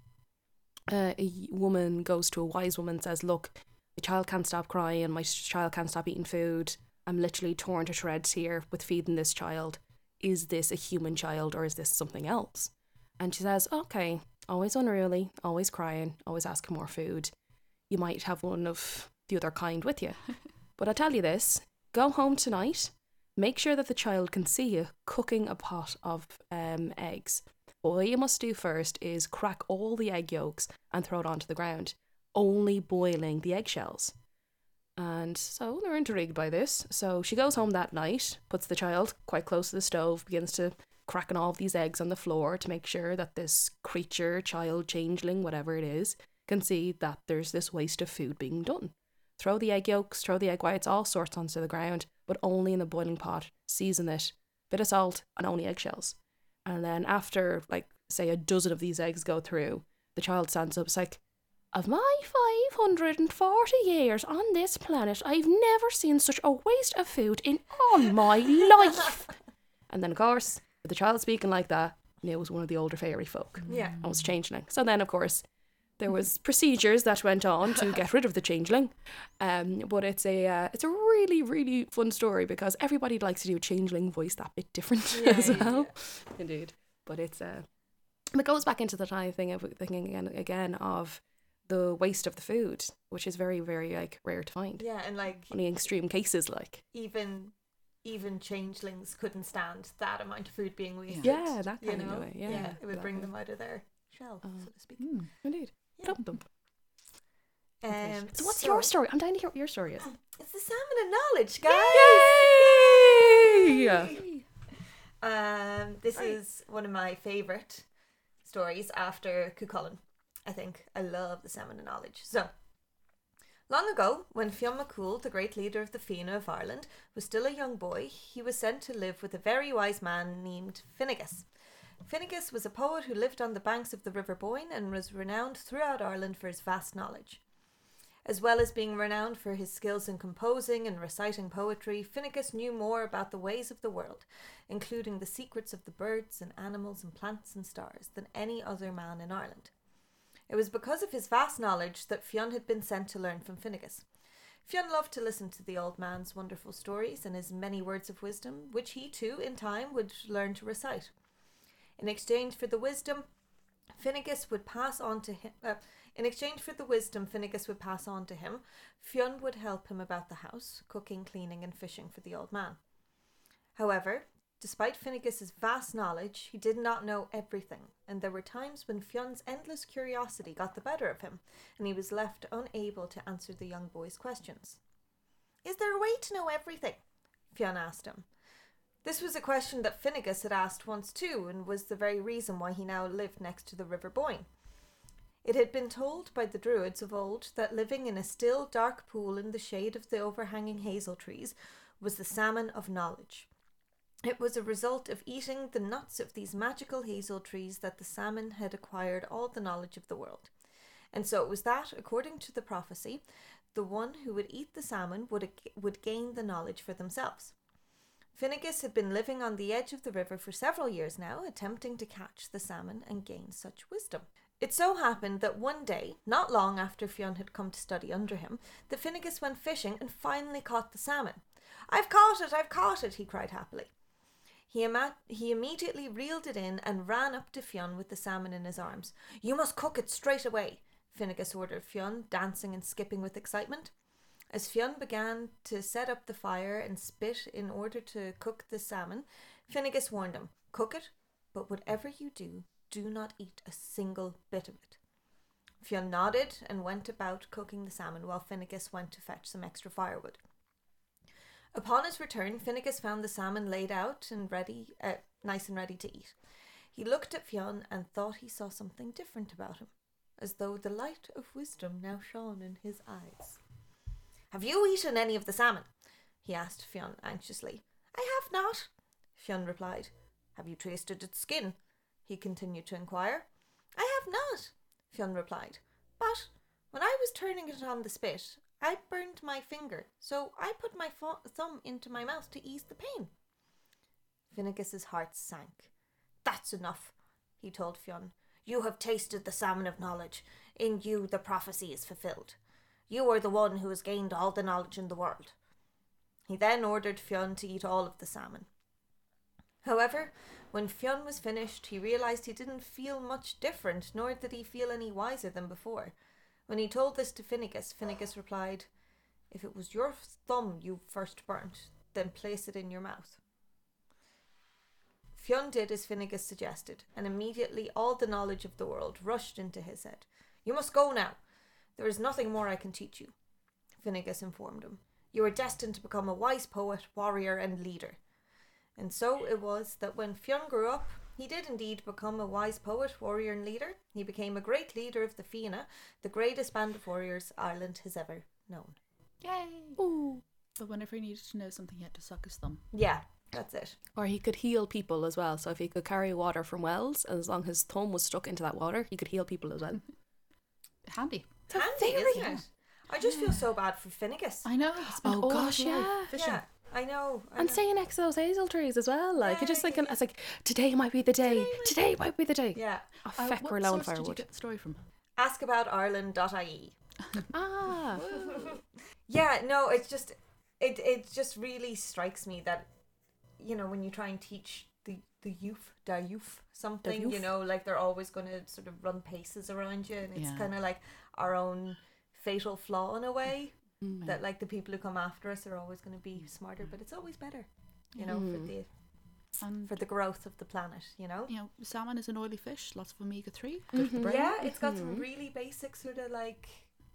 uh, a woman goes to a wise woman and says, "Look, my child can't stop crying. My child can't stop eating food. I'm literally torn to shreds here with feeding this child. Is this a human child or is this something else?" And she says, "Okay, always unruly, always crying, always asking more food. You might have one of the other kind with you, but I tell you this: go home tonight." Make sure that the child can see you cooking a pot of um, eggs. But what you must do first is crack all the egg yolks and throw it onto the ground, only boiling the eggshells. And so they're intrigued by this. So she goes home that night, puts the child quite close to the stove, begins to cracking all of these eggs on the floor to make sure that this creature, child, changeling, whatever it is, can see that there's this waste of food being done. Throw the egg yolks, throw the egg whites, all sorts onto the ground, but only in the boiling pot. Season it, bit of salt, and only eggshells. And then after, like, say a dozen of these eggs go through, the child stands up. It's like, of my 540 years on this planet, I've never seen such a waste of food in all my life. and then, of course, with the child speaking like that, knew it was one of the older fairy folk yeah. and was changeling. So then, of course, there was procedures that went on to get rid of the changeling. Um, but it's a uh, it's a really really fun story because everybody likes to do a changeling voice that bit different Yeah, as yeah, well. Indeed, but it's uh, it goes back into the time thing of thinking again again of the waste of the food, which is very very like rare to find. Yeah, and like Only in extreme cases, like even even changelings couldn't stand that amount of food being wasted. yeah, that you kind of know? way. Yeah, it would bring way. them out of their shell, Uh, so to speak. Hmm. Indeed. Yeah. Dum dum. Um, So what's your story? I'm dying to hear what your story is. It's the salmon of knowledge, guys. Yay! Um, this Right. is one of my favourite stories after Cuchulainn. I think I love the salmon knowledge. So, long ago, when Fionn McCool, the great leader of the Fianna of Ireland, was still a young boy, he was sent to live with a very wise man named Finnegas. Finnegas was a poet who lived on the banks of the River Boyne and was renowned throughout Ireland for his vast knowledge. As well as being renowned for his skills in composing and reciting poetry, Finnegas knew more about the ways of the world, including the secrets of the birds and animals and plants and stars, than any other man in Ireland. It was because of his vast knowledge that Fionn had been sent to learn from Finnegas. Fionn loved to listen to the old man's wonderful stories and his many words of wisdom, which he too, in time, would learn to recite. In exchange for the wisdom, Finnegas would pass on to him. Uh, in exchange for the wisdom Finnegas would pass on to him, Fionn would help him about the house, cooking, cleaning, and fishing for the old man. However, despite Finnegas's vast knowledge, he did not know everything, and there were times when Fionn's endless curiosity got the better of him, and he was left unable to answer the young boy's questions. Is there a way to know everything? Fionn asked him. This was a question that Finnegas had asked once too, and was the very reason why he now lived next to the River Boyne. It had been told by the Druids of old that living in a still, dark pool in the shade of the overhanging hazel trees was the salmon of knowledge. It was a result of eating the nuts of these magical hazel trees that the salmon had acquired all the knowledge of the world. And so it was that, according to the prophecy, the one who would eat the salmon would, would gain the knowledge for themselves. Finnegas had been living on the edge of the river for several years now, attempting to catch the salmon and gain such wisdom. It so happened that one day, not long after Fionn had come to study under him, that Finnegas went fishing and finally caught the salmon. I've caught it! I've caught it! he cried happily. He, ima- he immediately reeled it in and ran up to Fionn with the salmon in his arms. You must cook it straight away, Finnegas ordered Fionn, dancing and skipping with excitement. As Fionn began to set up the fire and spit in order to cook the salmon, Finnegas warned him, Cook it, but whatever you do, do not eat a single bit of it. Fionn nodded and went about cooking the salmon while Finnegas went to fetch some extra firewood. Upon his return, Finnegas found the salmon laid out and ready, uh, nice and ready to eat. He looked at Fionn and thought he saw something different about him, as though the light of wisdom now shone in his eyes. Have you eaten any of the salmon? he asked Fionn anxiously. I have not, Fionn replied. Have you tasted its skin? he continued to inquire. I have not, Fionn replied. But when I was turning it on the spit, I burned my finger, so I put my fo- thumb into my mouth to ease the pain. Finnegas's heart sank. That's enough, he told Fionn. You have tasted the salmon of knowledge. In you the prophecy is fulfilled. You are the one who has gained all the knowledge in the world. He then ordered Fionn to eat all of the salmon. However, when Fionn was finished, he realized he didn't feel much different, nor did he feel any wiser than before. When he told this to Finnegas, Finnegas replied, If it was your thumb you first burnt, then place it in your mouth. Fionn did as Finnegas suggested, and immediately all the knowledge of the world rushed into his head. You must go now. There is nothing more I can teach you, Finnegas informed him. You are destined to become a wise poet, warrior, and leader. And so it was that when Fionn grew up, he did indeed become a wise poet, warrior, and leader. He became a great leader of the Fianna, the greatest band of warriors Ireland has ever known. Yay! Ooh. But whenever he needed to know something, he had to suck his thumb. Yeah, that's it. Or he could heal people as well. So if he could carry water from wells, and as long as his thumb was stuck into that water, he could heal people as well. Handy. It's Handy, isn't it? I just feel so bad for Finnegas. I know. He spent Oh, all gosh, yeah. fishing. Yeah, I know. I And know. staying next to those hazel trees as well. Like, Yeah, just like, yeah, it's like, today might be the day. Today might be the day. Yeah. Oh, Uh, feck, what we're low on did you firewood. get the story from? Askaboutireland.ie. Ah. Yeah, no, it's just it it just really strikes me that you know when you try and teach the the youth, the youth something, you youth. know, like they're always going to sort of run paces around you, and it's kind of like our own fatal flaw in a way Mm. that like the people who come after us are always going to be smarter, but it's always better, you know, for Mm. the And for the growth of the planet, you know. you know, salmon is an oily fish, lots of omega three, good for the Mhm. brain. Yeah, it's got some Mhm. really basic sort of like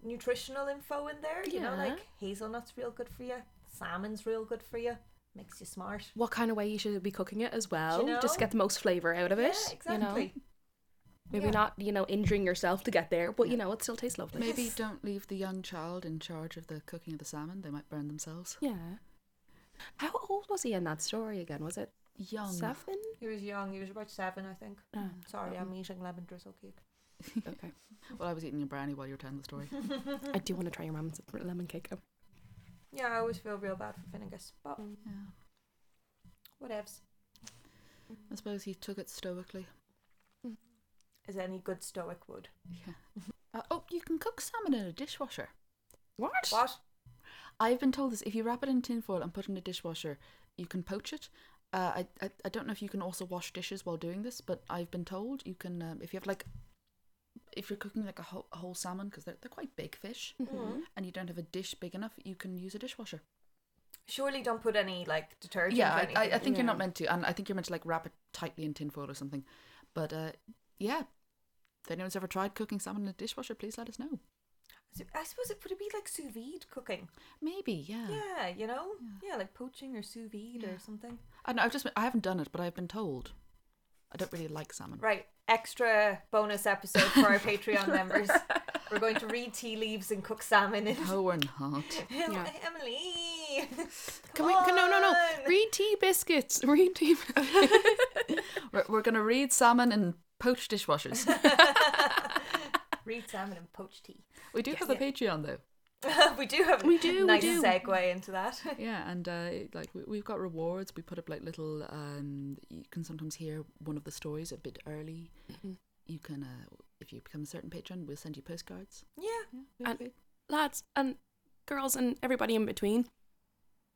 nutritional info in there. You know, like hazelnuts real good for you, salmon's real good for you, makes you smart. What kind of way you should be cooking it as well, know? just get the most flavour out of it. Yeah, You know, exactly. Maybe Yeah. not, you know, injuring yourself to get there, but you know, it still tastes lovely. Maybe Yes. don't leave the young child in charge of the cooking of the salmon. They might burn themselves. Yeah. How old was he in that story again? Was it Young. seven? He was young. He was about seven, I think. Ah, Sorry, I'm eating lemon drizzle cake. okay. Well, I was eating a brownie while you were telling the story. I do want to try your mum's lemon cake. though. Yeah, I always feel real bad for Finnegas, but yeah. whatevs. I suppose he took it stoically. As any good stoic would. Yeah. Uh, oh, you can cook salmon in a dishwasher. What? What? I've been told this. If you wrap it in tinfoil and put it in a dishwasher, you can poach it. Uh, I, I I don't know if you can also wash dishes while doing this, but I've been told you can. Um, if you have like, if you're cooking like a whole, a whole salmon because they're they're quite big fish, Mhm. and you don't have a dish big enough, you can use a dishwasher. Surely don't put any like detergent. Yeah, or I, I, I anything. think you're not meant to, and I think you're meant to like wrap it tightly in tinfoil or something. But uh, yeah, if anyone's ever tried cooking salmon in a dishwasher, please let us know. So I suppose it would it be like sous vide cooking? Maybe, yeah. Yeah, you know, yeah, like poaching or sous vide or something. I know, I've just I haven't done it, but I've been told. I don't really like salmon. Right, extra bonus episode for our Patreon members. We're going to read tea leaves and cook salmon. In No, we're not. Yeah. Emily, Can we? Can, no, no, no. Read tea biscuits. Read tea. We're, we're gonna read salmon and poach dishwashers. Read salmon and poached tea. We do have a Patreon though. we do have We do, we nice do. segue into that. Yeah, and uh, like we, we've got rewards. We put up like little. Um, you can sometimes hear one of the stories a bit early. You can, uh, if you become a certain patron, we'll send you postcards. yeah, Yeah, And- lads and girls and everybody in between.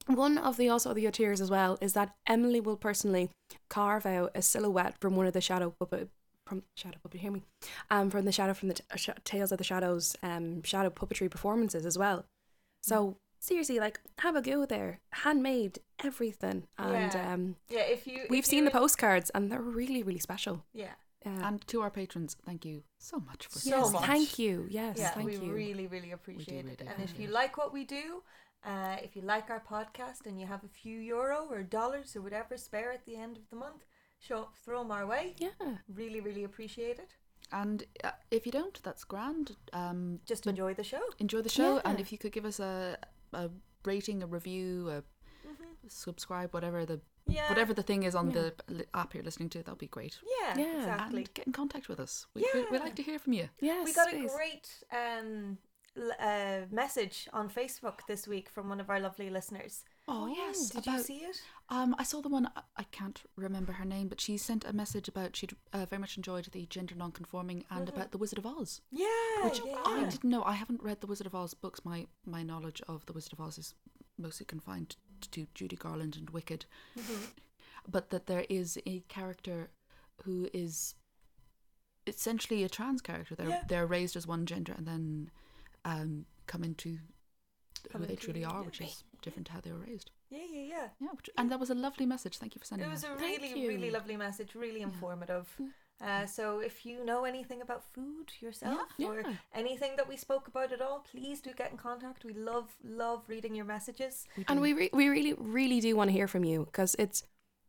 One of the also the tiers as well is that Emily will personally carve out a silhouette from one of the shadow puppet from shadow puppet hear me um from the shadow from the t- uh, sh- tales of the shadows um shadow puppetry performances as well so seriously like have a go there handmade everything and Yeah. um yeah. If you, we've if seen you, the postcards and they're really really special Yeah, uh, And to our patrons, thank you so much for So yes much. thank you yes yeah, thank we you really, really appreciate really it. do, And if do. you like what we do, uh, if you like our podcast and you have a few euro or dollars or whatever spare at the end of the month, show throw them our way. yeah Really, really appreciate it. And uh, if you don't, that's grand. Um, Just enjoy the show. enjoy the show, and if you could give us a a rating, a review, a subscribe, whatever the Mm-hmm. Yeah. whatever the thing is on the app you're listening to, that'll be great. Yeah, Yeah. exactly. And get in contact with us. We, we, we Yeah. like to hear from you. yes we got a great um, l- uh, message on Facebook this week from one of our lovely listeners. Oh, yes, Did about you see it? Um, I saw the one. I- can't remember her name, but she sent a message about she'd uh, very much enjoyed the gender non-conforming and about the Wizard of Oz, Yeah, which yeah, I didn't know. I haven't read the Wizard of Oz books. My my knowledge of the Wizard of Oz is mostly confined to Judy Garland and Wicked, Mm-hmm. but that there is a character who is essentially a trans character. They're Yeah. they're raised as one gender and then um, come into Come who they truly are, yeah. which is different to how they were raised. Yeah, yeah, yeah. Yeah, which, and that was a lovely message. Thank you for sending It was that. a really, really lovely message, really informative. Uh, so if you know anything about food yourself Yeah. or Yeah. anything that we spoke about at all, please do get in contact. We love, love reading your messages. And we re- we really really do want to hear from you because it's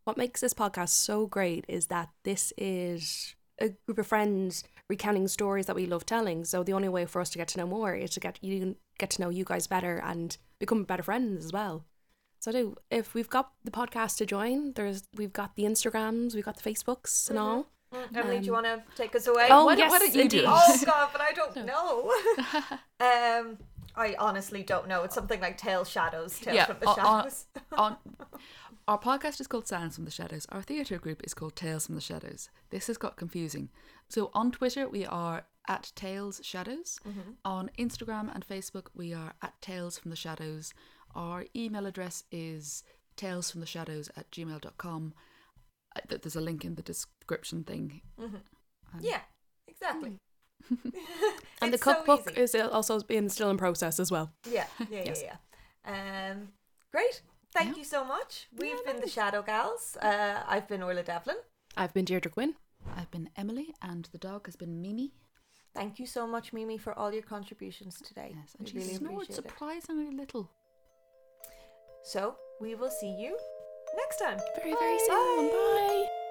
what makes this podcast so great is that this is a group of friends recounting stories that we love telling. So the only way for us to get to know more is to get you get to know you guys better and become better friends as well. So do if we've got the podcast to join, there's we've got the Instagrams, we've got the Facebooks and all. Emily, do you Um, want to take us away? Oh why don't- yes, why don't you do indeed. it? Oh God, but I don't know. um, I honestly don't know. It's something like Tale Shadows, Tales Yeah, from the Shadows. on our podcast is called Silence from the Shadows. Our theatre group is called Tales from the Shadows. This has got confusing. So on Twitter we are at Tales Shadows. On Instagram and Facebook we are at Tales from the Shadows. Our email address is talesfromtheshadows at gmail.com. Uh, There's a link in the description thing. yeah, exactly. And the It's so cookbook is also being still in process as well. Yeah, yeah, Yes. yeah, yeah. Um, great. Thank Yeah. you so much. We've been the Shadow Gals. Uh, I've been Orla Devlin. I've been Deirdre Quinn. I've been Emily and the dog has been Mimi. Thank you so much, Mimi, for all your contributions today. Yes, and we she really snored appreciate it. surprisingly little. So we will see you next time. Very very soon. Bye.